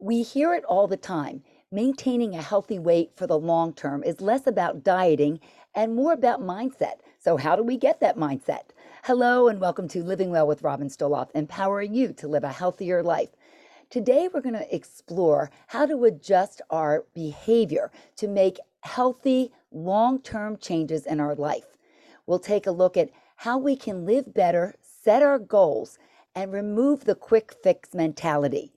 We hear it all the time. Maintaining a healthy weight for the long term is less about dieting and more about mindset. So, how do we get that mindset? Hello, and welcome to Living Well with Robin Stoloff, empowering you to live a healthier life. Today, we're going to explore how to adjust our behavior to make healthy, long term changes in our life. We'll take a look at how we can live better, set our goals, and remove the quick fix mentality.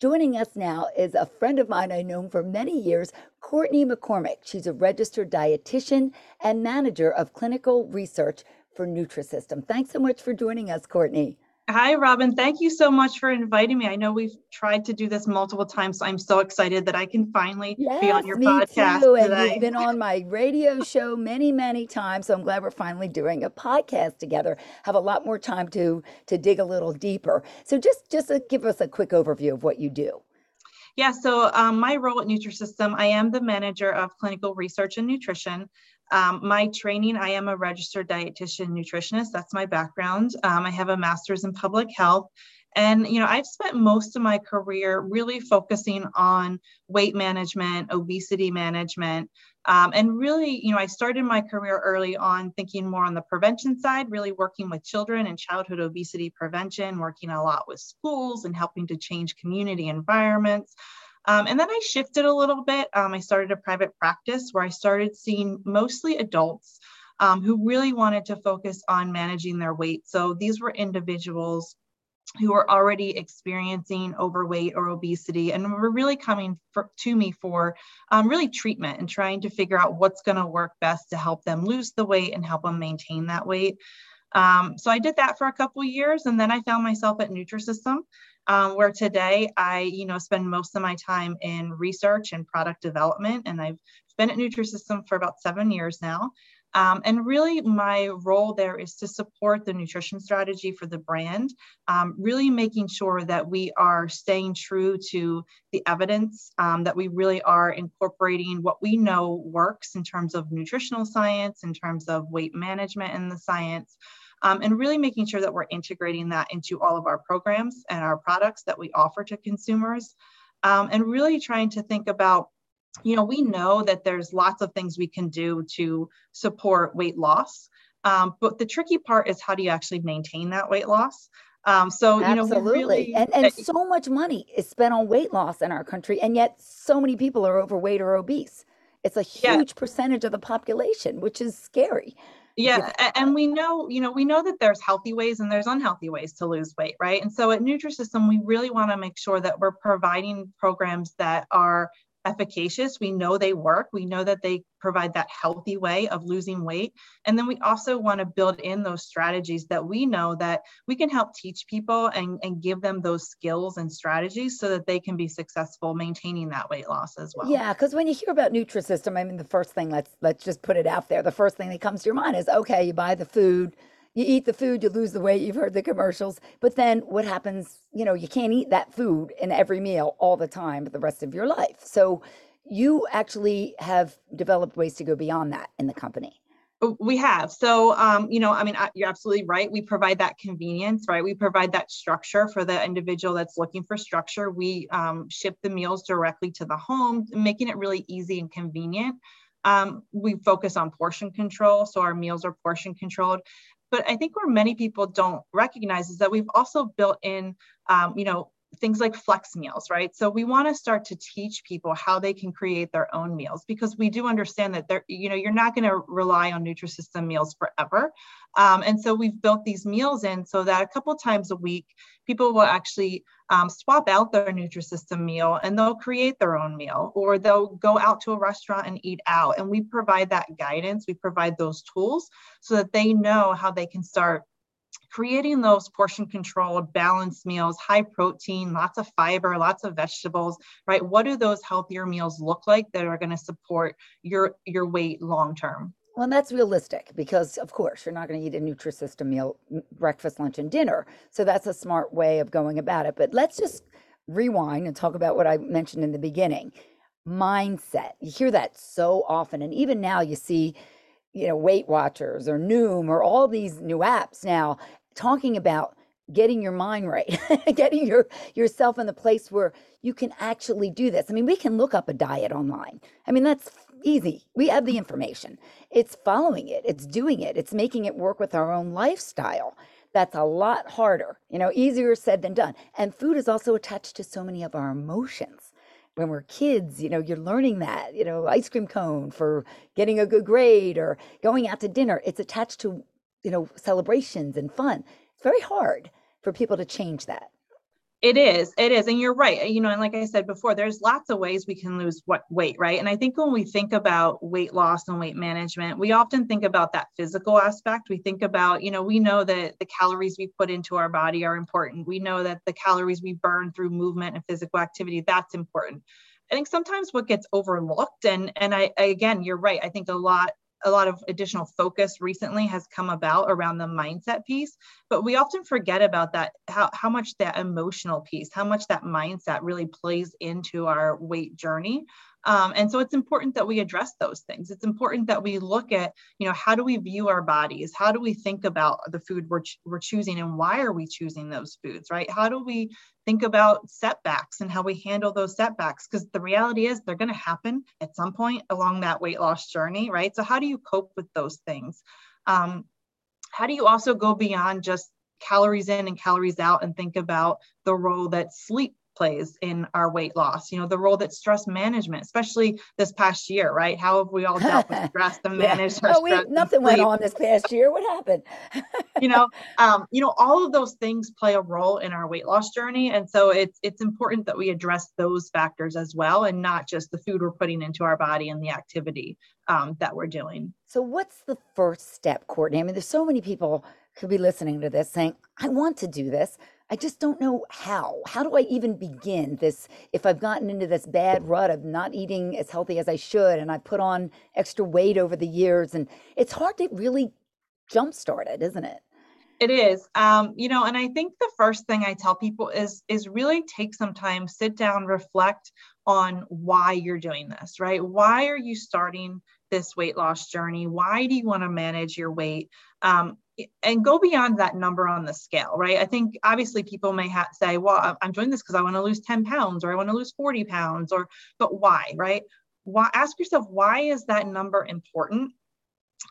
Joining us now is a friend of mine I've known for many years, Courtney McCormick. She's a registered dietitian and manager of clinical research for Nutrisystem. Thanks so much for joining us, Courtney. Hi, Robin. Thank you so much for inviting me. I know we've tried to do this multiple times, so I'm so excited that I can finally yes, be on your me podcast too. today. And you've been on my radio show many, many times. So I'm glad we're finally doing a podcast together. Have a lot more time to to dig a little deeper. So just just give us a quick overview of what you do. Yeah, so um, my role at Nutrisystem, I am the manager of clinical research and nutrition. Um, my training, I am a registered dietitian nutritionist. That's my background. Um, I have a master's in public health. And, you know, I've spent most of my career really focusing on weight management, obesity management. Um, and really, you know, I started my career early on thinking more on the prevention side, really working with children and childhood obesity prevention, working a lot with schools and helping to change community environments. Um, and then I shifted a little bit. Um, I started a private practice where I started seeing mostly adults um, who really wanted to focus on managing their weight. So these were individuals who were already experiencing overweight or obesity and were really coming for, to me for um, really treatment and trying to figure out what's going to work best to help them lose the weight and help them maintain that weight. Um, so I did that for a couple years, and then I found myself at Nutrisystem, um, where today I, you know, spend most of my time in research and product development, and I've been at Nutrisystem for about seven years now. Um, and really, my role there is to support the nutrition strategy for the brand, um, really making sure that we are staying true to the evidence, um, that we really are incorporating what we know works in terms of nutritional science, in terms of weight management and the science. Um, and really making sure that we're integrating that into all of our programs and our products that we offer to consumers. Um, and really trying to think about you know, we know that there's lots of things we can do to support weight loss. Um, but the tricky part is how do you actually maintain that weight loss? Um, so, you Absolutely. know, really, and, and so much money is spent on weight loss in our country, and yet so many people are overweight or obese. It's a huge yeah. percentage of the population, which is scary. Yeah, and we know, you know, we know that there's healthy ways and there's unhealthy ways to lose weight, right? And so at Nutrisystem, we really want to make sure that we're providing programs that are efficacious. We know they work. We know that they provide that healthy way of losing weight. And then we also want to build in those strategies that we know that we can help teach people and, and give them those skills and strategies so that they can be successful maintaining that weight loss as well. Yeah, because when you hear about Nutrisystem, I mean, the first thing let's let's just put it out there. The first thing that comes to your mind is okay, you buy the food you eat the food, you lose the weight. You've heard the commercials. But then what happens? You know, you can't eat that food in every meal all the time for the rest of your life. So you actually have developed ways to go beyond that in the company. Oh, we have. So, um, you know, I mean, you're absolutely right. We provide that convenience, right? We provide that structure for the individual that's looking for structure. We um, ship the meals directly to the home, making it really easy and convenient. Um, we focus on portion control, so our meals are portion controlled. But I think where many people don't recognize is that we've also built in, um, you know, things like flex meals, right? So we want to start to teach people how they can create their own meals because we do understand that they're, you know, you're not going to rely on Nutrisystem meals forever. Um, and so we've built these meals in so that a couple times a week, people will actually um, swap out their Nutrisystem meal and they'll create their own meal or they'll go out to a restaurant and eat out. And we provide that guidance, we provide those tools so that they know how they can start creating those portion controlled balanced meals high protein lots of fiber lots of vegetables right what do those healthier meals look like that are going to support your your weight long term well, that's realistic because, of course, you're not going to eat a Nutrisystem meal, breakfast, lunch, and dinner. So that's a smart way of going about it. But let's just rewind and talk about what I mentioned in the beginning mindset. You hear that so often. And even now, you see, you know, Weight Watchers or Noom or all these new apps now talking about getting your mind right, getting your yourself in the place where you can actually do this. I mean, we can look up a diet online. I mean, that's easy. We have the information. It's following it, it's doing it, it's making it work with our own lifestyle. That's a lot harder, you know, easier said than done. And food is also attached to so many of our emotions. When we're kids, you know, you're learning that, you know, ice cream cone for getting a good grade or going out to dinner. It's attached to, you know, celebrations and fun. It's very hard for people to change that. It is, it is. And you're right. You know, and like I said before, there's lots of ways we can lose what weight, right? And I think when we think about weight loss and weight management, we often think about that physical aspect. We think about, you know, we know that the calories we put into our body are important. We know that the calories we burn through movement and physical activity, that's important. I think sometimes what gets overlooked, and and I, I again, you're right. I think a lot a lot of additional focus recently has come about around the mindset piece but we often forget about that how, how much that emotional piece how much that mindset really plays into our weight journey um, and so it's important that we address those things. It's important that we look at, you know, how do we view our bodies? How do we think about the food we're, ch- we're choosing and why are we choosing those foods, right? How do we think about setbacks and how we handle those setbacks? Because the reality is they're going to happen at some point along that weight loss journey, right? So how do you cope with those things? Um, how do you also go beyond just calories in and calories out and think about the role that sleep plays in our weight loss you know the role that stress management especially this past year right? How have we all dealt with stress and managed yeah. oh, we, nothing went on this past year. What happened? You know um, you know all of those things play a role in our weight loss journey and so it's it's important that we address those factors as well and not just the food we're putting into our body and the activity um, that we're doing. So what's the first step courtney? I mean there's so many people could be listening to this saying i want to do this I just don't know how. How do I even begin this if I've gotten into this bad rut of not eating as healthy as I should and I put on extra weight over the years and it's hard to really jumpstart it, isn't it? It is. Um, you know, and I think the first thing I tell people is is really take some time, sit down, reflect on why you're doing this, right? Why are you starting this weight loss journey? Why do you want to manage your weight? Um, and go beyond that number on the scale, right? I think obviously people may have say, well, I'm doing this because I want to lose 10 pounds or I want to lose 40 pounds or, but why, right? Why, ask yourself, why is that number important?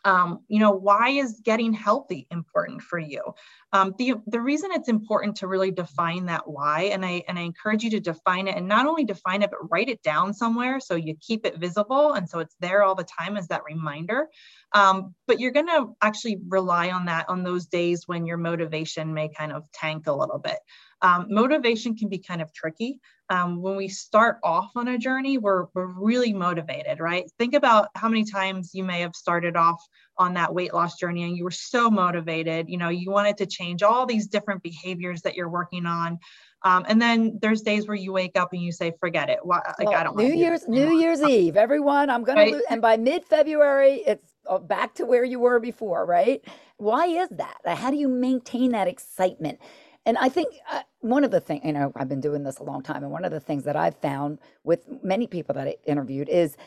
Um, you know why is getting healthy important for you? Um, the, the reason it's important to really define that why and I, and I encourage you to define it and not only define it but write it down somewhere so you keep it visible and so it's there all the time as that reminder. Um, but you're going to actually rely on that on those days when your motivation may kind of tank a little bit. Um, motivation can be kind of tricky. Um, when we start off on a journey, we're, we're really motivated, right? Think about how many times you may have started off on that weight loss journey and you were so motivated. You know, you wanted to change all these different behaviors that you're working on. Um, and then there's days where you wake up and you say, "Forget it." Like well, I don't. New Year's New Year's Eve, everyone. I'm gonna right? lose, and by mid-February, it's uh, back to where you were before, right? Why is that? How do you maintain that excitement? And I think uh, one of the things, you know, I've been doing this a long time, and one of the things that I've found with many people that I interviewed is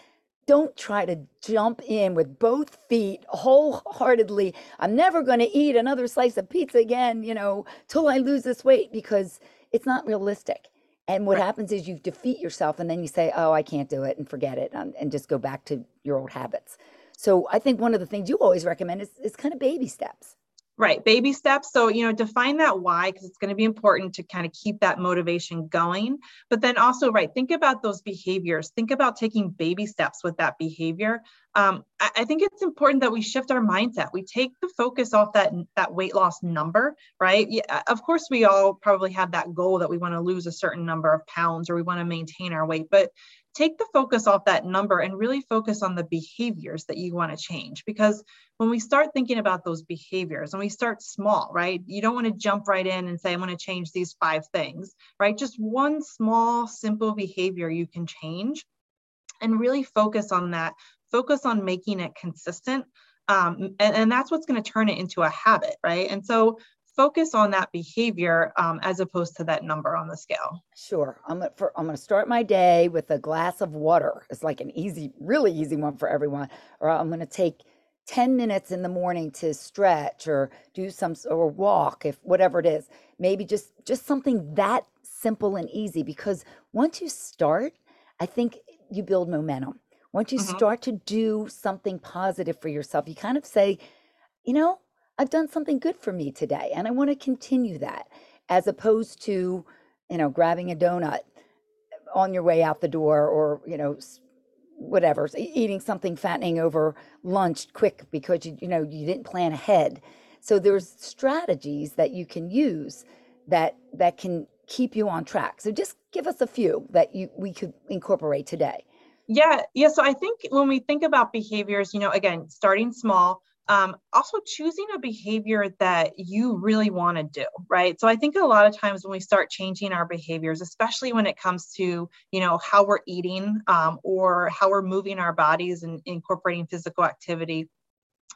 don't try to jump in with both feet wholeheartedly. I'm never going to eat another slice of pizza again, you know, till I lose this weight because it's not realistic. And what happens is you defeat yourself and then you say, oh, I can't do it and forget it and, and just go back to your old habits. So I think one of the things you always recommend is, is kind of baby steps. Right, baby steps. So, you know, define that why, because it's going to be important to kind of keep that motivation going. But then also, right, think about those behaviors. Think about taking baby steps with that behavior. Um, I, I think it's important that we shift our mindset. We take the focus off that that weight loss number, right? Yeah, of course, we all probably have that goal that we want to lose a certain number of pounds or we want to maintain our weight. But take the focus off that number and really focus on the behaviors that you want to change. Because when we start thinking about those behaviors and we start small, right? You don't want to jump right in and say, I want to change these five things, right? Just one small, simple behavior you can change and really focus on that. Focus on making it consistent. Um, and, and that's what's going to turn it into a habit, right? And so focus on that behavior um, as opposed to that number on the scale. Sure. I'm gonna, for, I'm going to start my day with a glass of water. It's like an easy, really easy one for everyone. Or I'm going to take 10 minutes in the morning to stretch or do some or walk if whatever it is maybe just just something that simple and easy because once you start i think you build momentum once you Mhm. start to do something positive for yourself you kind of say you know i've done something good for me today and i want to continue that as opposed to you know grabbing a donut on your way out the door or you know whatever eating something fattening over lunch quick because you you know you didn't plan ahead so there's strategies that you can use that that can keep you on track so just give us a few that you we could incorporate today Yeah, yeah. So I think when we think about behaviors, you know, again, starting small, um, also choosing a behavior that you really want to do, right? So I think a lot of times when we start changing our behaviors, especially when it comes to, you know, how we're eating um, or how we're moving our bodies and incorporating physical activity,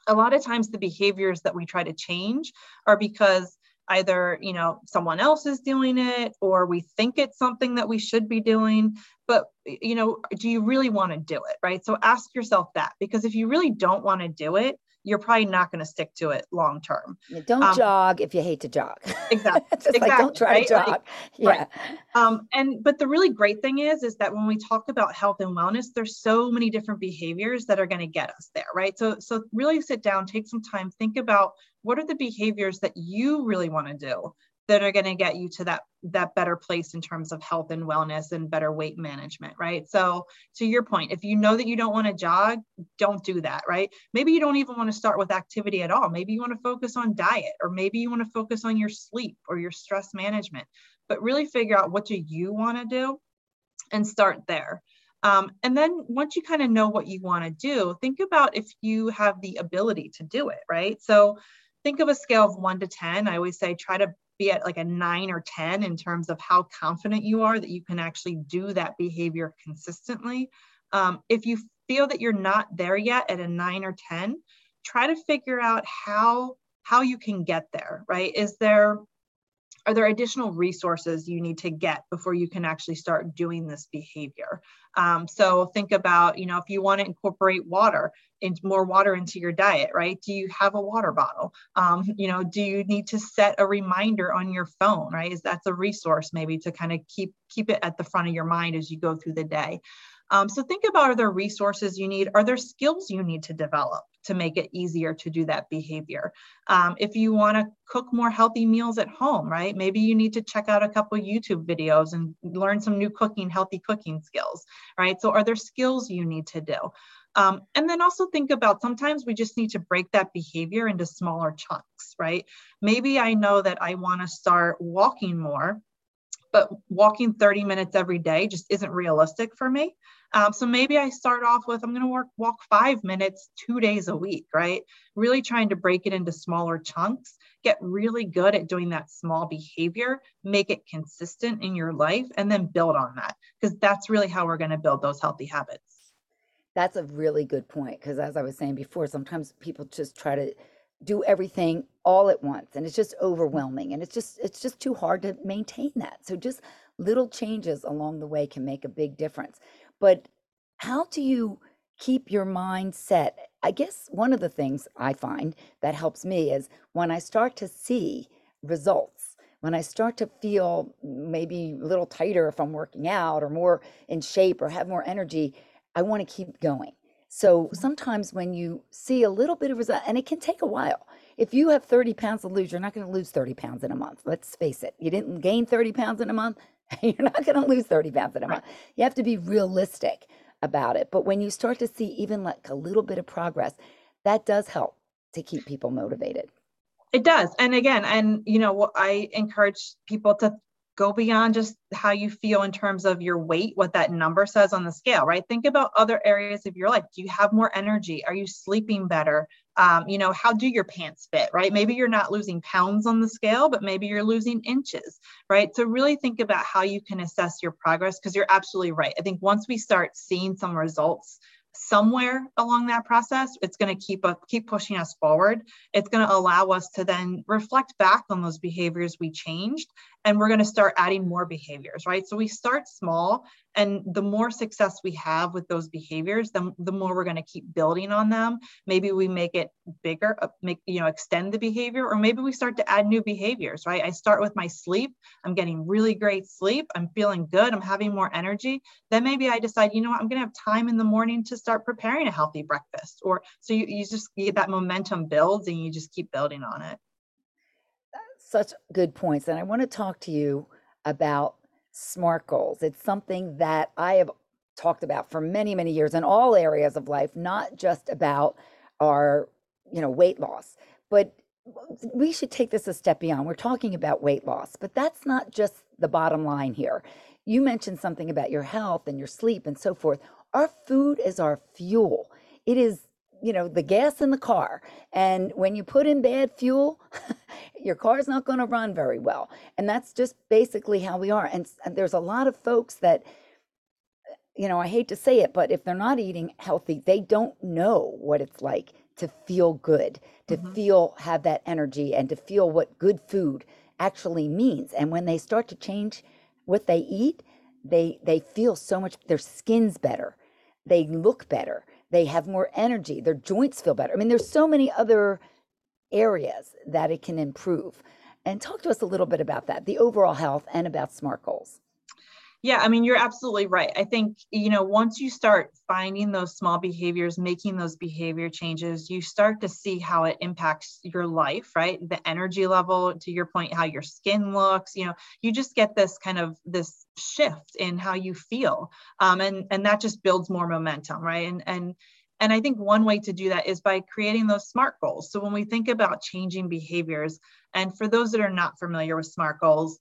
a lot of times the behaviors that we try to change are because either you know someone else is doing it or we think it's something that we should be doing but you know do you really want to do it right so ask yourself that because if you really don't want to do it you're probably not going to stick to it long term Yeah, don't Um, jog if you hate to jog Exact- just like don't exactly, try right? to Like, jog yeah right. Um, and but the really great thing is, is that when we talk about health and wellness, there's so many different behaviors that are going to get us there, right? So, so really sit down, take some time, think about what are the behaviors that you really want to do that are going to get you to that that better place in terms of health and wellness and better weight management, right? So, to your point, if you know that you don't want to jog, don't do that, right? Maybe you don't even want to start with activity at all. Maybe you want to focus on diet, or maybe you want to focus on your sleep or your stress management but really figure out what do you want to do and start there. Um, and then once you kind of know what you want to do, think about if you have the ability to do it, right? So think of a scale of one to 10. I always say try to be at like a nine or 10 in terms of how confident you are that you can actually do that behavior consistently. Um, if you feel that you're not there yet at a nine or 10, try to figure out how how you can get there, right? Is there are there additional resources you need to get before you can actually start doing this behavior? Um, so think about you know if you want to incorporate water into more water into your diet right? Do you have a water bottle? Um, you know do you need to set a reminder on your phone right? Is that's a resource maybe to kind of keep keep it at the front of your mind as you go through the day um, so think about are there resources you need are there skills you need to develop to make it easier to do that behavior um, if you want to cook more healthy meals at home, right? Maybe you need to check out a couple YouTube videos and learn some new cooking, healthy cooking skills, right? So, are there skills you need to do? Um, and then also think about sometimes we just need to break that behavior into smaller chunks, right? Maybe I know that I want to start walking more, but walking 30 minutes every day just isn't realistic for me. Um, so maybe I start off with I'm going to work walk five minutes two days a week, right? Really trying to break it into smaller chunks, get really good at doing that small behavior, make it consistent in your life, and then build on that because that's really how we're going to build those healthy habits. That's a really good point because, as I was saying before, sometimes people just try to do everything all at once, and it's just overwhelming, and it's just it's just too hard to maintain that. So, just little changes along the way can make a big difference. But how do you keep your mind set? I guess one of the things I find that helps me is when I start to see results. When I start to feel maybe a little tighter if I'm working out or more in shape or have more energy, I want to keep going. So mm-hmm. sometimes when you see a little bit of result, and it can take a while. If you have 30 pounds to lose, you're not going to lose 30 pounds in a month. Let's face it. You didn't gain 30 pounds in a month, you're not going to lose 30 pounds in a month. You have to be realistic about it. But when you start to see even like a little bit of progress, that does help to keep people motivated. It does. And again, and you know, I encourage people to go beyond just how you feel in terms of your weight, what that number says on the scale, right? Think about other areas of your life. Do you have more energy? Are you sleeping better? Um, you know, how do your pants fit, right? Maybe you're not losing pounds on the scale, but maybe you're losing inches, right? So really think about how you can assess your progress because you're absolutely right. I think once we start seeing some results somewhere along that process, it's going to keep up, keep pushing us forward. It's going to allow us to then reflect back on those behaviors we changed and we're going to start adding more behaviors, right? So we start small and the more success we have with those behaviors, then the more we're going to keep building on them. Maybe we make it bigger, uh, make, you know, extend the behavior, or maybe we start to add new behaviors, right? I start with my sleep. I'm getting really great sleep. I'm feeling good. I'm having more energy. Then maybe I decide, you know what, I'm going to have time in the morning to start preparing a healthy breakfast. Or so you, you just get that momentum builds and you just keep building on it. Such good points. And I want to talk to you about SMART goals. It's something that I have talked about for many, many years in all areas of life, not just about our, you know, weight loss, but we should take this a step beyond. We're talking about weight loss, but that's not just the bottom line here. You mentioned something about your health and your sleep and so forth. Our food is our fuel. It is, you know, the gas in the car. And when you put in bad fuel, your car's not going to run very well. And that's just basically how we are. And, and there's a lot of folks that, you know, I hate to say it, but if they're not eating healthy, they don't know what it's like to feel good, to mm-hmm. feel, have that energy, and to feel what good food actually means. And when they start to change what they eat, they they feel so much their skin's better they look better they have more energy their joints feel better i mean there's so many other areas that it can improve. And talk to us a little bit about that, the overall health and about SMART goals. Yeah, I mean, you're absolutely right. I think, you know, once you start finding those small behaviors, making those behavior changes, you start to see how it impacts your life, right? The energy level, to your point, how your skin looks, you know, you just get this kind of this shift in how you feel. Um, and, and that just builds more momentum, right? And, and, and I think one way to do that is by creating those SMART goals. So when we think about changing behaviors, and for those that are not familiar with SMART goals,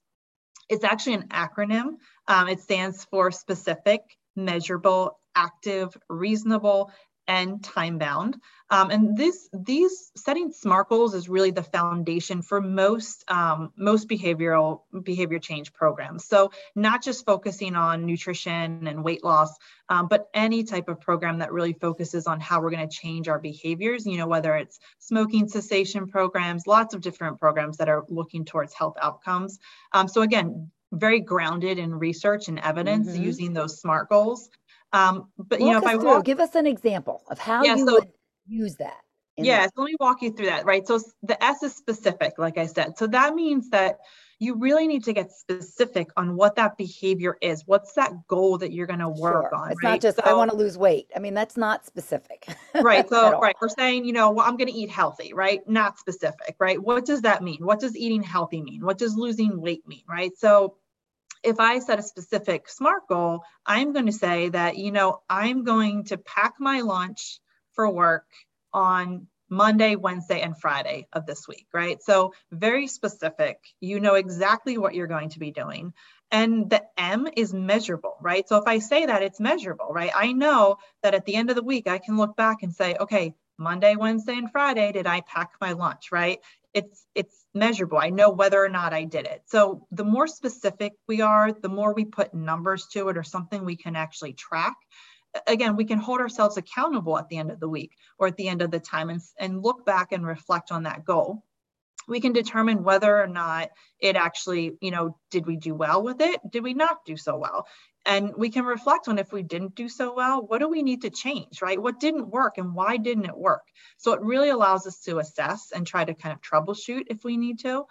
it's actually an acronym. Um, it stands for specific, measurable, active, reasonable, and time bound. Um, and this these setting SMART goals is really the foundation for most um, most behavioral behavior change programs. So not just focusing on nutrition and weight loss, um, but any type of program that really focuses on how we're going to change our behaviors. You know, whether it's smoking cessation programs, lots of different programs that are looking towards health outcomes. Um, so again, very grounded in research and evidence mm-hmm. using those SMART goals. Um, but you walk know, if I walk, give us an example of how yeah, you so, would use that. Yeah, so let me walk you through that, right? So the S is specific, like I said. So that means that you really need to get specific on what that behavior is. What's that goal that you're going to work sure. on? It's right? not just so, I want to lose weight. I mean, that's not specific. right. So right, we're saying, you know, well, I'm going to eat healthy, right? Not specific, right? What does that mean? What does eating healthy mean? What does losing weight mean, right? So if I set a specific SMART goal, I'm going to say that, you know, I'm going to pack my lunch for work on Monday, Wednesday, and Friday of this week, right? So, very specific. You know exactly what you're going to be doing. And the M is measurable, right? So, if I say that, it's measurable, right? I know that at the end of the week, I can look back and say, okay, Monday, Wednesday, and Friday, did I pack my lunch, right? It's it's measurable. I know whether or not I did it. So the more specific we are, the more we put numbers to it or something we can actually track. Again, we can hold ourselves accountable at the end of the week or at the end of the time and, and look back and reflect on that goal we can determine whether or not it actually, you know, did we do well with it? Did we not do so well? And we can reflect on if we didn't do so well what do we need to change right? What didn't work and why didn't it work? So it really allows us to assess and try to kind of troubleshoot if we need to.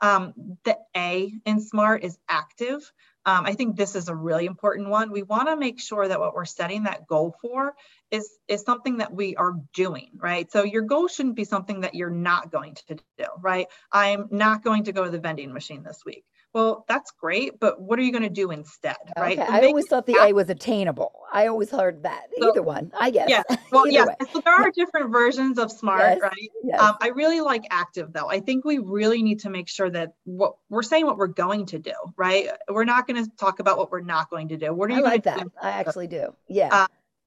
Um, the a in smart is active. Um, i think this is a really important one. We want to make sure that what we're setting that goal for is is something that we are doing right? So your goal shouldn't be something that you're not going to do right? I'm not going to go to the vending machine this week well, that's great, but what are you going to do instead? Right. Okay. I always thought the A was attainable. I always heard that. So, Either one, I guess. Yeah. Well, yeah. So there are different versions of smart, yes. right? Yes. Um, I really like active though. I think we really need to make sure that what we're saying what we're going to do, right? We're not going to talk about what we're not going to do. What are you I like to do? I actually do. Yeah. Uh,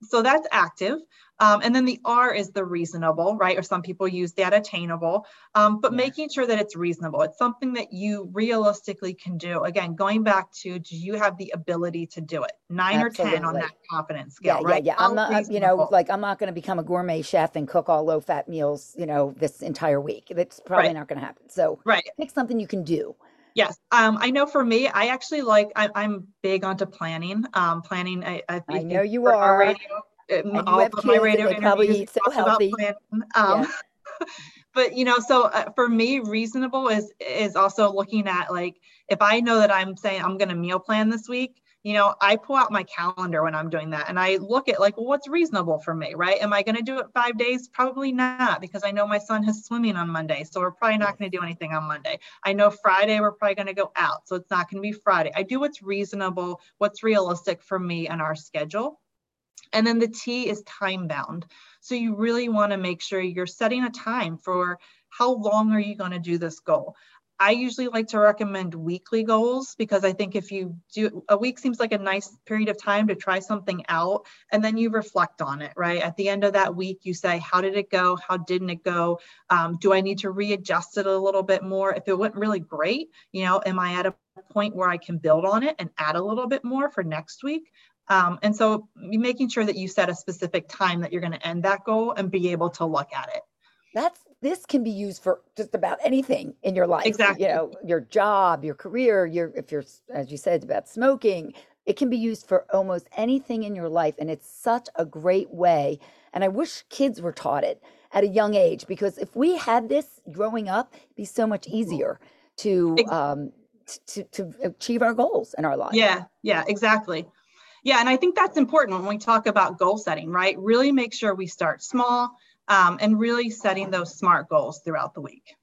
so that's active. Um, and then the R is the reasonable, right? Or some people use that attainable, um, but yeah. making sure that it's reasonable. It's something that you realistically can do. Again, going back to, do you have the ability to do it? Nine Absolutely. or 10 on that confidence scale, yeah, right? Yeah, yeah. I'm not, you know, like I'm not going to become a gourmet chef and cook all low fat meals, you know, this entire week. That's probably right. not going to happen. So right. pick something you can do. Yes, um, I know for me, I actually like, I, I'm big onto planning. Um, planning, I, I, I know you are. radio, um, all of my radio probably interviews eat so about healthy. planning. Um, Yeah. but you know, so uh, for me, reasonable is is also looking at like if I know that I'm saying I'm going to meal plan this week, you know, I pull out my calendar when I'm doing that and I look at like, well, what's reasonable for me, right? Am I going to do it five days? Probably not, because I know my son has swimming on Monday, so we're probably not going to do anything on Monday. I know Friday we're probably going to go out, so it's not going to be Friday. I do what's reasonable, what's realistic for me and our schedule. And then the T is time bound. So you really want to make sure you're setting a time for how long are you going to do this goal. I usually like to recommend weekly goals because I think if you do a week seems like a nice period of time to try something out and then you reflect on it, right? At the end of that week, you say, How did it go? How didn't it go? Um, do I need to readjust it a little bit more? If it went really great, you know, am I at a point where I can build on it and add a little bit more for next week? Um, and so making sure that you set a specific time that you're going to end that goal and be able to look at it. That's this can be used for just about anything in your life. Exactly. You know, your job, your career, your if you're as you said about smoking, it can be used for almost anything in your life and it's such a great way and I wish kids were taught it at a young age because if we had this growing up, it'd be so much easier to um to to achieve our goals in our life. Yeah, yeah, exactly. Yeah, and I think that's important when we talk about goal setting, right? Really make sure we start small um, and really setting those smart goals throughout the week.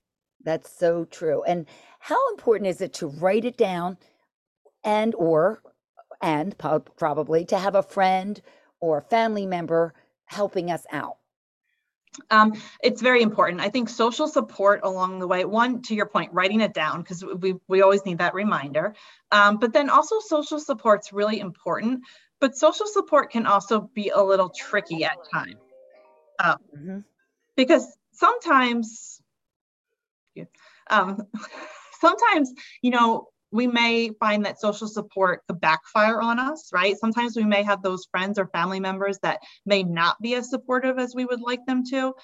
That's so true. And how important is it to write it down and or and probably to have a friend or a family member helping us out? Um, it's very important. I think social support along the way. One, to your point, writing it down because we we always need that reminder. Um, but then also social support's really important. But social support can also be a little tricky at times Mhm. because sometimes, um, sometimes you know we may find that social support could backfire on us, right? Sometimes we may have those friends or family members that may not be as supportive as we would like them to.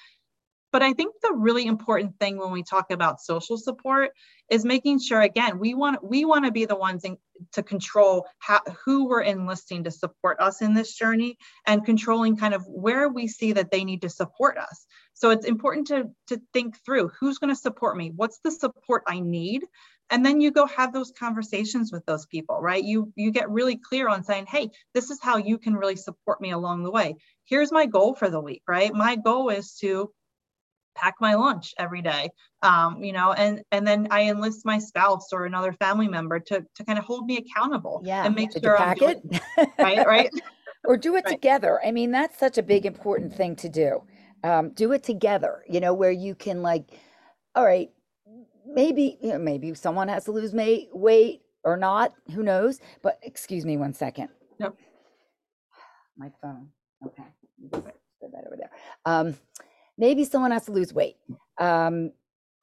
But I think the really important thing when we talk about social support is making sure again we want we want to be the ones in, to control how, who we're enlisting to support us in this journey and controlling kind of where we see that they need to support us. So it's important to to think through who's going to support me, what's the support I need, and then you go have those conversations with those people right? You you get really clear on saying hey this is how you can really support me along the way. Here's my goal for the week right? My goal is to pack my lunch every day um, you know and and then i enlist my spouse or another family member to to kind of hold me accountable Yeah. and make Did you sure i'm doing it? right right or do it Right. together. I mean, that's such a big important thing to do. Um, do it together, you know, where you can like, all right, maybe, you know, maybe someone has to lose may weight or not, who knows? But excuse me one second. Yep. My phone. Okay. Put that over there. Um, maybe someone has to lose weight. Um,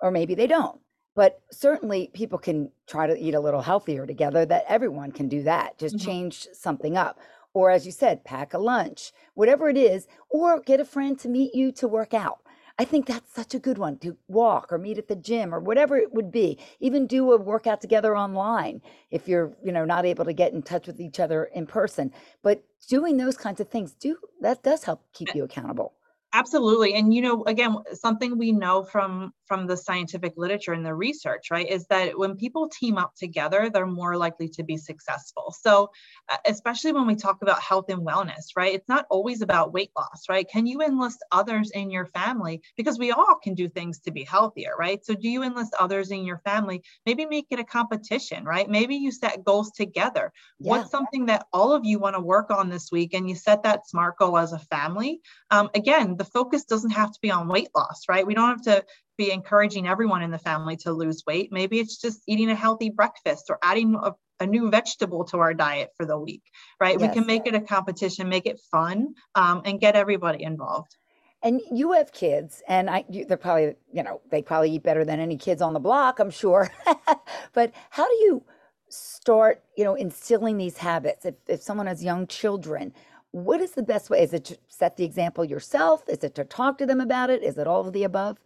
or maybe they don't. But certainly people can try to eat a little healthier together, that everyone can do that. Just Mhm. change something up. Or as you said, pack a lunch, whatever it is, or get a friend to meet you to work out. I think that's such a good one to walk or meet at the gym or whatever it would be. Even do a workout together online if you're, you know, not able to get in touch with each other in person. But doing those kinds of things do that does help keep you accountable. Absolutely. And you know, again, something we know from from the scientific literature and the research, right, is that when people team up together, they're more likely to be successful. So, uh, especially when we talk about health and wellness, right? It's not always about weight loss, right? Can you enlist others in your family because we all can do things to be healthier, right? So, do you enlist others in your family? Maybe make it a competition, right? Maybe you set goals together. Yeah. What's something that all of you want to work on this week and you set that smart goal as a family? um, again, the focus doesn't have to be on weight loss, right? We don't have to be encouraging everyone in the family to lose weight. Maybe it's just eating a healthy breakfast or adding a, a new vegetable to our diet for the week, right? We can make it a competition, make it fun, um, and get everybody involved. And you have kids, and I, you, they're probably, you know, they probably eat better than any kids on the block, I'm sure. but how do you start, you know, instilling these habits? If, if someone has young children, what is the best way? Is it to set the example yourself? Is it to talk to them about it? Is it all of the above?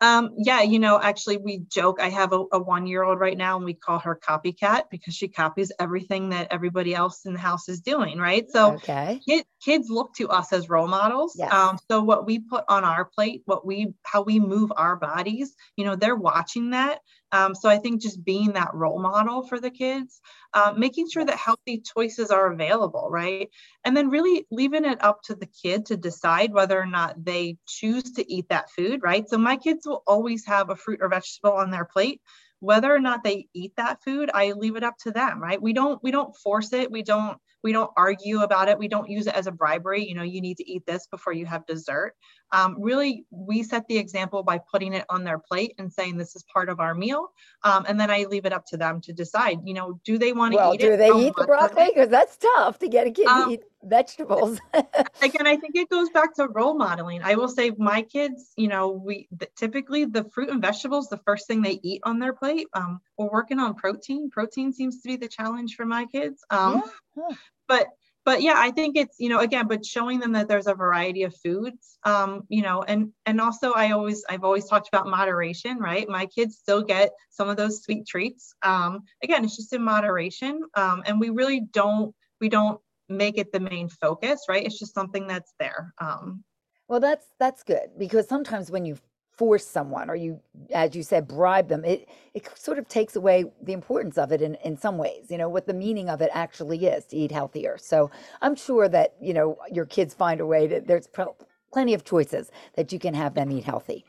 Um, yeah, you know, actually, we joke. I have a, a one year old right now, and we call her copycat because she copies everything that everybody else in the house is doing, right? So, okay. kid, kids look to us as role models. Yes. Um, so, what we put on our plate, what we, how we move our bodies, you know, they're watching that. Um, so, I think just being that role model for the kids, um, making sure that healthy choices are available, right? And then really leaving it up to the kid to decide whether or not they choose to eat that food, right? So, my kids will always have a fruit or vegetable on their plate. Whether or not they eat that food i leave it up to them right? We don't we don't force it. We don't we don't argue about it. We don't use it as a bribery. You know you need to eat this before you have dessert um, really we set the example by putting it on their plate and saying this is part of our meal um, and then i leave it up to them to decide you know do they want to well, eat do it they eat the much of it? broccoli? Because that's tough to get a kid Um, to eat vegetables. again i think it goes back to role modeling i will say my kids you know we th- typically the fruit and vegetables the first thing they eat on their plate um, we're working on protein protein seems to be the challenge for my kids um, Yeah, but but yeah i think it's you know again but showing them that there's a variety of foods um you know and and also i always i've always talked about moderation right? My kids still get some of those sweet treats. Um again it's just in moderation um and we really don't we don't make it the main focus right? It's just something that's there um. Well, that's that's good because sometimes when you force someone or you, as you said, bribe them, it it sort of takes away the importance of it in in some ways. You know what the meaning of it actually is to eat healthier. So I'm sure that you know your kids find a way to. There's pl- plenty of choices that you can have them eat healthy.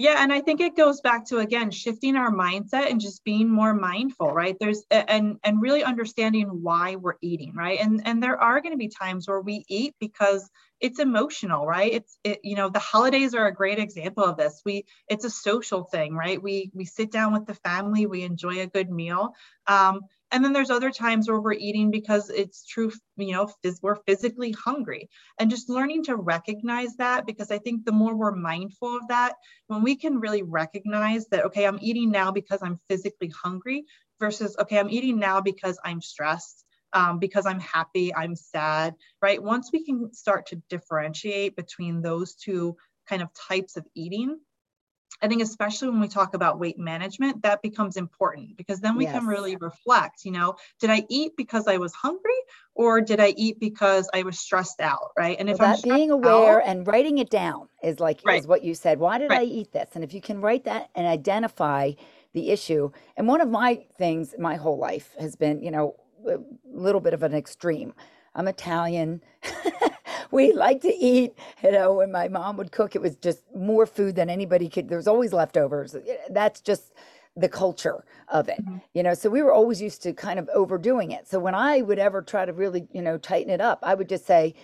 Yeah, and I think it goes back to again shifting our mindset and just being more mindful, right? There's and and really understanding why we're eating, right? And and there are going to be times where we eat because it's emotional, right? It's it you know the holidays are a great example of this. We it's a social thing, right? We we sit down with the family, we enjoy a good meal. Um, and then there's other times where we're eating because it's true, you know, phys- we're physically hungry. And just learning to recognize that, because I think the more we're mindful of that, when we can really recognize that, okay, I'm eating now because I'm physically hungry versus, okay, I'm eating now because I'm stressed, um, because I'm happy, I'm sad, right? Once we can start to differentiate between those two kind of types of eating, I think especially when we talk about weight management, that becomes important because then we Yes. can really reflect, you know, did I eat because I was hungry or did I eat because I was stressed out, right? And Well, if I'm that being aware out, and writing it down is like Right. is what you said. Why did I eat this? And if you can write that and identify the issue, and one of my things my whole life has been, you know, a little bit of an extreme. I'm Italian. we like to eat, you know, when my mom would cook, it was just more food than anybody could. There was always leftovers. That's just the culture of it, Mhm. you know. So we were always used to kind of overdoing it. So when I would ever try to really, you know, tighten it up, I would just say,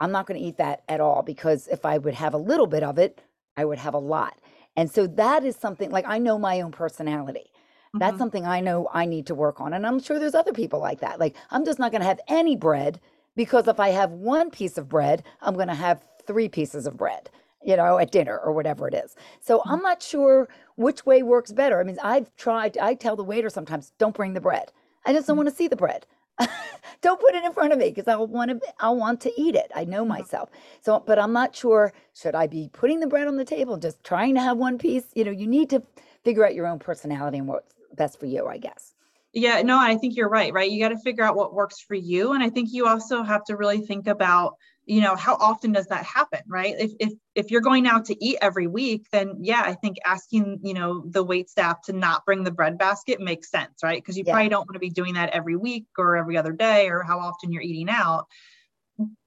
I'm not going to eat that at all because if I would have a little bit of it, I would have a lot. And so that is something like I know my own personality. That's Mhm. something I know I need to work on. And I'm sure there's other people like that. Like, I'm just not going to have any bread because if I have one piece of bread, I'm going to have three pieces of bread, you know, at dinner or whatever it is. So I'm mm-hmm. not sure which way works better. I mean, I've tried, I tell the waiter sometimes, don't bring the bread. I just don't mm-hmm. want to see the bread. don't put it in front of me because I want to I want to eat it. I know mm-hmm. myself. So but I'm not sure should I be putting the bread on the table just trying to have one piece? You know, you need to figure out your own personality and what's best for you, I guess. Yeah, no, I think you're right, right? You got to figure out what works for you. And I think you also have to really think about, you know, how often does that happen, right? If if if you're going out to eat every week, then yeah, I think asking, you know, the wait staff to not bring the bread basket makes sense, right? Because you Yeah. probably don't want to be doing that every week or every other day or how often you're eating out.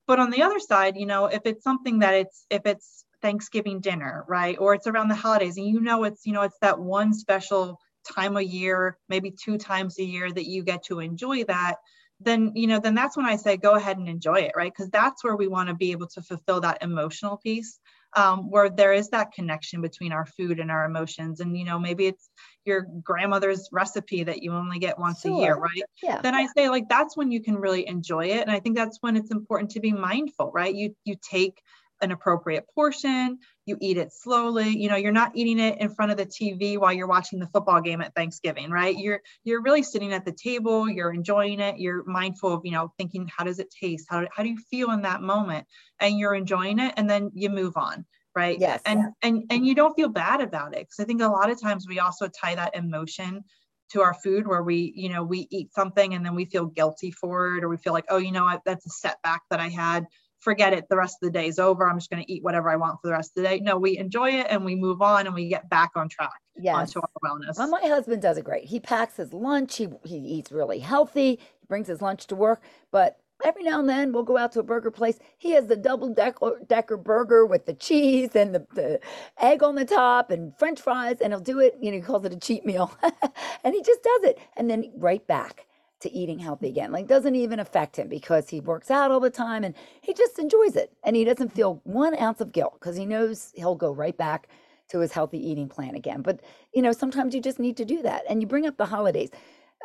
But on the other side, you know, if it's something that it's if it's Thanksgiving dinner, right? Or it's around the holidays and you know it's, you know, it's that one special time a year, maybe two times a year that you get to enjoy that, then, you know, then that's when I say go ahead and enjoy it, right? Because that's where we want to be able to fulfill that emotional piece. Um, where there is that connection between our food and our emotions. And, you know, maybe it's your grandmother's recipe that you only get once a year, right? Yeah. then I say like that's when you can really enjoy it. And I think that's when it's important to be mindful, right? You you take an appropriate portion, you eat it slowly. You know, you're not eating it in front of the TV while you're watching the football game at Thanksgiving, right? You're you're really sitting at the table, you're enjoying it, you're mindful of, you know, thinking how does it taste? How how do you feel in that moment? And you're enjoying it and then you move on. right yes and and and you don't feel bad about it because i think a lot of times we also tie that emotion to our food where we you know we eat something and then we feel guilty for it or we feel like oh you know that's a setback that i had forget it the rest of the day is over i'm just going to eat whatever i want for the rest of the day no we enjoy it and we move on and we get back on track yes. onto our wellness well, my husband does it great he packs his lunch he, he eats really healthy he brings his lunch to work but every now and then we'll go out to a burger place. He has the double decker, decker burger with the cheese and the, the, egg on the top and french fries, and he'll do it. You know, he calls it a cheat meal. and he just does it. And then right back to eating healthy again. Like, doesn't even affect him because he works out all the time and he just enjoys it. And he doesn't feel one ounce of guilt because he knows he'll go right back to his healthy eating plan again. But, you know, sometimes you just need to do that. And you bring up the holidays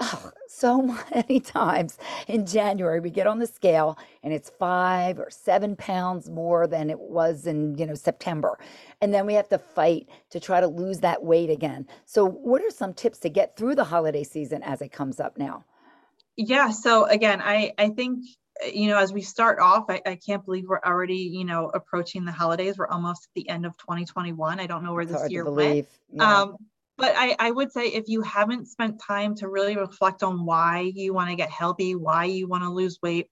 oh, so many times in January we get on the scale and it's five or seven pounds more than it was in you know September, and then we have to fight to try to lose that weight again. So, what are some tips to get through the holiday season as it comes up now? Yeah. So again, I I think you know as we start off I, I can't believe we're already you know approaching the holidays we're almost at the end of 2021 i don't know where It's this year went Yeah. um, but I, I would say if you haven't spent time to really reflect on why you want to get healthy, why you want to lose weight,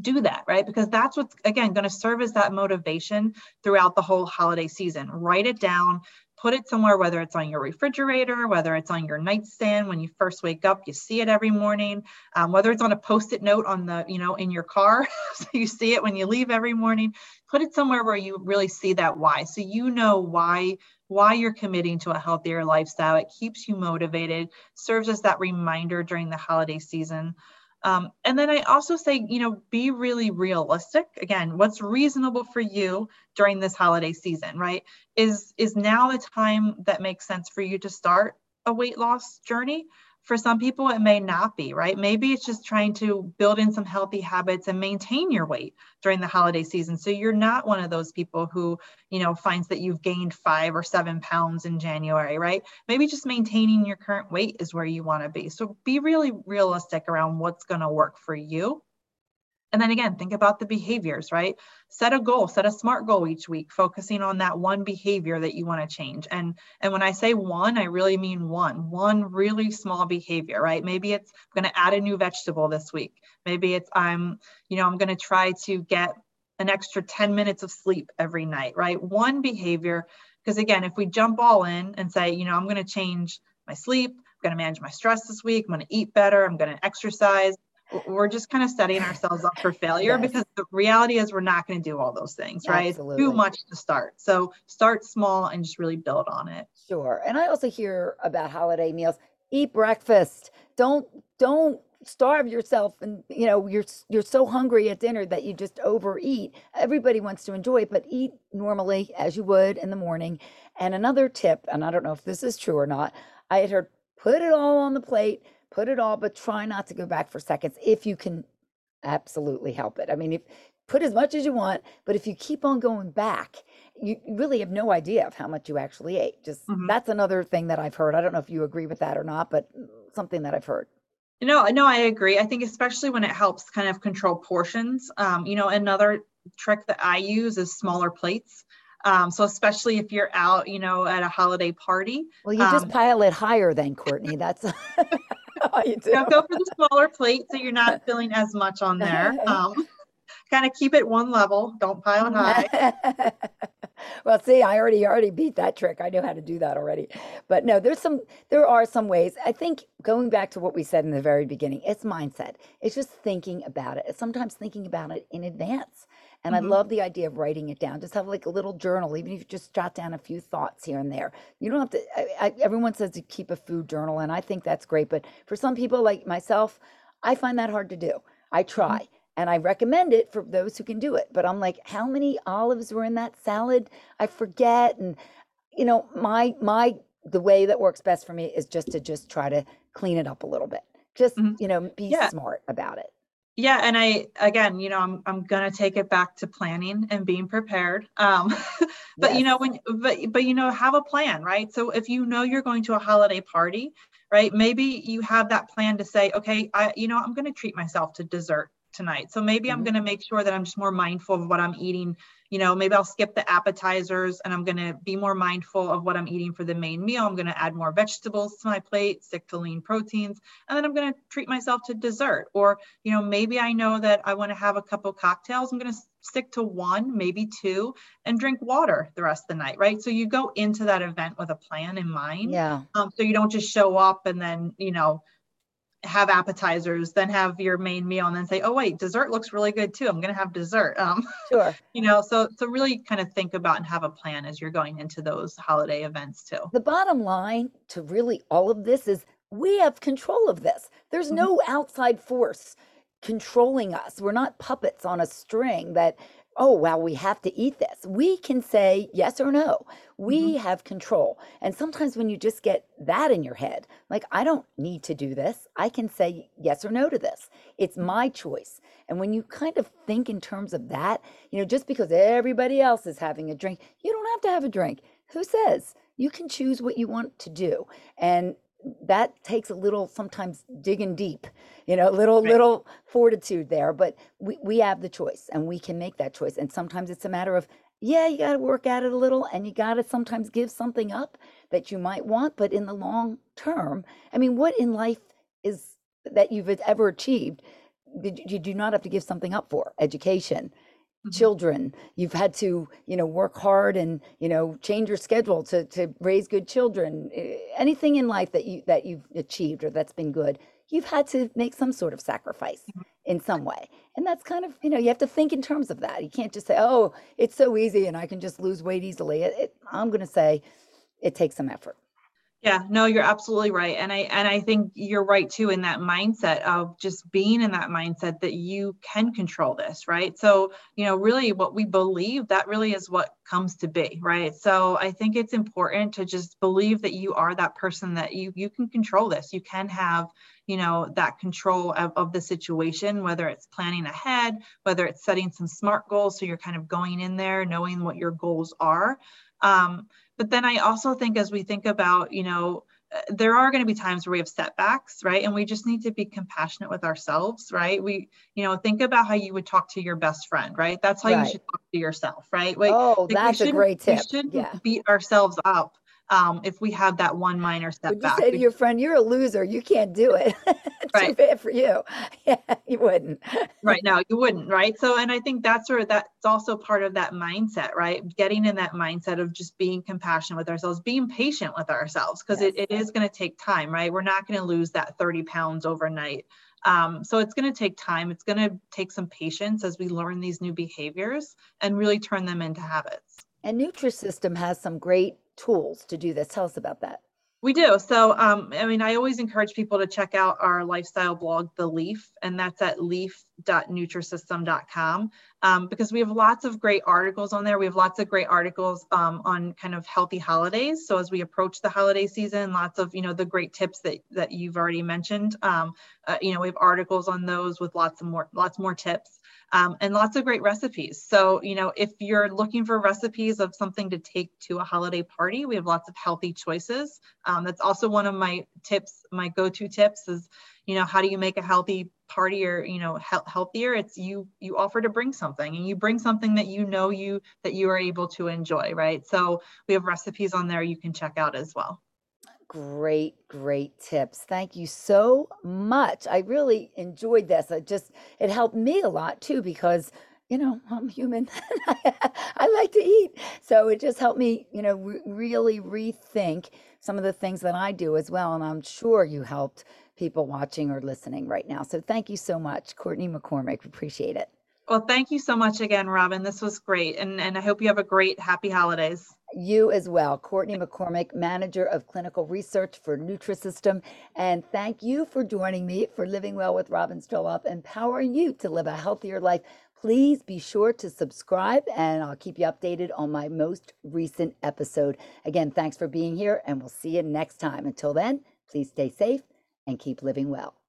do that, right? Because that's what's, again, going to serve as that motivation throughout the whole holiday season. Write it down, put it somewhere, whether it's on your refrigerator, whether it's on your nightstand when you first wake up, you see it every morning, um, whether it's on a post-it note on the, you know, in your car, so you see it when you leave every morning, put it somewhere where you really see that why. So you know why why you're committing to a healthier lifestyle. It keeps you motivated, serves as that reminder during the holiday season. Um, and then I also say, you know, be really realistic. Again, what's reasonable for you during this holiday season, right? Is is now the time that makes sense for you to start a weight loss journey? For some people, it may not be, right? Maybe it's just trying to build in some healthy habits and maintain your weight during the holiday season. So you're not one of those people who, you know, finds that you've gained five or seven pounds in January, right? Maybe just maintaining your current weight is where you want to be. So be really realistic around what's going to work for you and then again, think about the behaviors, right? Set a goal, set a smart goal each week, focusing on that one behavior that you want to change. And and when I say one, I really mean one, one really small behavior, right? Maybe it's I'm going to add a new vegetable this week. Maybe it's I'm, you know, I'm going to try to get an extra 10 minutes of sleep every night, right? One behavior because again, if we jump all in and say, you know, I'm going to change my sleep, I'm going to manage my stress this week, I'm going to eat better, I'm going to exercise, we're just kind of setting ourselves up for failure Yes. because the reality is we're not going to do all those things, right? It's too much to start. So start small and just really build on it. Sure. And I also hear about holiday meals. Eat breakfast. Don't don't starve yourself and you know you're you're so hungry at dinner that you just overeat. Everybody wants to enjoy it, but eat normally as you would in the morning. And another tip, and I don't know if this is true or not, I had heard put it all on the plate, put it all, but try not to go back for seconds if you can absolutely help it. I mean, if put as much as you want, but if you keep on going back, you you really have no idea of how much you actually ate. Just Mhm. that's another thing that I've heard. I don't know if you agree with that or not, but something that I've heard. No, no, I agree. I think especially when it helps kind of control portions. Um, you know, another trick that I use is smaller plates. Um, so especially if you're out, you know, at a holiday party, Well, you just Um, pile it higher then, Courtney. That's all you do. know, go for the smaller plate so you're not filling as much on there. Um, kind of keep it one level. Don't pile high. well, see, I already already beat that trick. I know how to do that already. But no, there's some there are some ways. I think going back to what we said in the very beginning, it's mindset. It's just thinking about it. It's sometimes thinking about it in advance. And I Mhm. love the idea of writing it down. Just have like a little journal, even if you just jot down a few thoughts here and there. You don't have to. I, I, everyone says to keep a food journal, and I think that's great. But for some people like myself, I find that hard to do. I try, and I recommend it for those who can do it. But I'm like, how many olives were in that salad? I forget. And you know, my my the way that works best for me is just to just try to clean it up a little bit. Just Mhm. you know, be Yeah. smart about it. Yeah, and I again, you know, I'm I'm gonna take it back to planning and being prepared. Um, but you know, when but but you know, have a plan, right? So if you know you're going to a holiday party, right? Maybe you have that plan to say, okay, I you know, I'm gonna treat myself to dessert tonight. So maybe I'm Mhm. gonna make sure that I'm just more mindful of what I'm eating, you know, maybe I'll skip the appetizers and I'm going to be more mindful of what I'm eating for the main meal. I'm going to add more vegetables to my plate, stick to lean proteins, and then I'm going to treat myself to dessert. Or, you know, maybe I know that I want to have a couple cocktails. I'm going to stick to one, maybe two, and drink water the rest of the night, right? So you go into that event with a plan in mind. Yeah. Um, so you don't just show up and then, you know, have appetizers, then have your main meal, and then say, "Oh wait, dessert looks really good too. I'm going to have dessert." Um, Sure. you know, so so really kind of think about and have a plan as you're going into those holiday events too. The bottom line to really all of this is we have control of this. There's Mhm. no outside force controlling us. We're not puppets on a string that, oh, well, we have to eat this. We can say yes or no. We mm-hmm. have control. And sometimes when you just get that in your head, like, I don't need to do this, I can say yes or no to this. It's my choice. And when you kind of think in terms of that, you know, just because everybody else is having a drink, you don't have to have a drink. Who says? You can choose what you want to do. And that takes a little sometimes digging deep, you know, a little Right. little fortitude there. But we, we have the choice and we can make that choice. And sometimes it's a matter of, yeah, you got to work at it a little and you got to sometimes give something up that you might want. But in the long term, I mean, what in life is that you've ever achieved? Did you, you do not have to give something up for education, Mhm. children. You've had to you know work hard and you know change your schedule to to raise good children. Eh, anything in life that you that you've achieved or that's been good you've had to make some sort of sacrifice in some way. And that's kind of you know you have to think in terms of that. You can't just say oh it's so easy and i can just lose weight easily. It, it, i'm going to say it takes some effort Yeah, no, you're absolutely right. And I and I think you're right too in that mindset of just being in that mindset that you can control this, right? So, you know, really what we believe that really is what comes to be, right? So, I think it's important to just believe that you are that person that you you can control this. You can have, you know, that control of, of the situation, whether it's planning ahead, whether it's setting some smart goals so you're kind of going in there knowing what your goals are. Um, but then I also think as we think about, you know, Uh, there are going to be times where we have setbacks, right? And we just need to be compassionate with ourselves, right? We, you know, think about how you would talk to your best friend, right? That's how Right. you should talk to yourself, right? Like, oh like, that's a great We shouldn't yeah beat ourselves up um, if we have that one minor would you setback. say to your friend you're a loser you can't do it too Right. bad for you. Yeah you wouldn't. Right now you wouldn't right? So and i think that's where that's also part of that mindset right? Getting in that mindset of just being compassionate with ourselves being patient with ourselves because it, it is going to take time right? We're not going to lose that 30 pounds overnight. Um, so it's going to take time it's going to take some patience as we learn these new behaviors and really turn them into habits. And Nutrisystem has some great tools to do this. Tell us about that. We do. So, um, I mean, I always encourage people to check out our lifestyle blog, The Leaf, and that's at leaf.nutrisystem.com um, because we have lots of great articles on there. We have lots of great articles um, on kind of healthy holidays. So as we approach the holiday season, lots of you know the great tips that that you've already mentioned. Um, uh, you know, we have articles on those with lots of more lots more tips. Um, and lots of great recipes. So, you know, if you're looking for recipes of something to take to a holiday party, we have lots of healthy choices. Um, that's also one of my tips. My go-to tips is, you know, how do you make a healthy party or you know he- healthier? It's you you offer to bring something, and you bring something that you know you that you are able to enjoy, right? So we have recipes on there you can check out as well. Great, great tips. Thank you so much. I really enjoyed this. It just it helped me a lot too because you know I'm human. I like to eat, so it just helped me, you know, re- really rethink some of the things that I do as well. And I'm sure you helped people watching or listening right now. So thank you so much, Courtney McCormick. Appreciate it. Well, thank you so much again, Robin. This was great, and and I hope you have a great happy holidays. You as well, Courtney McCormick, Manager of Clinical Research for Nutrisystem. And thank you for joining me for Living Well with Robin Strolop, empowering you to live a healthier life. Please be sure to subscribe, and I'll keep you updated on my most recent episode. Again, thanks for being here, and we'll see you next time. Until then, please stay safe and keep living well.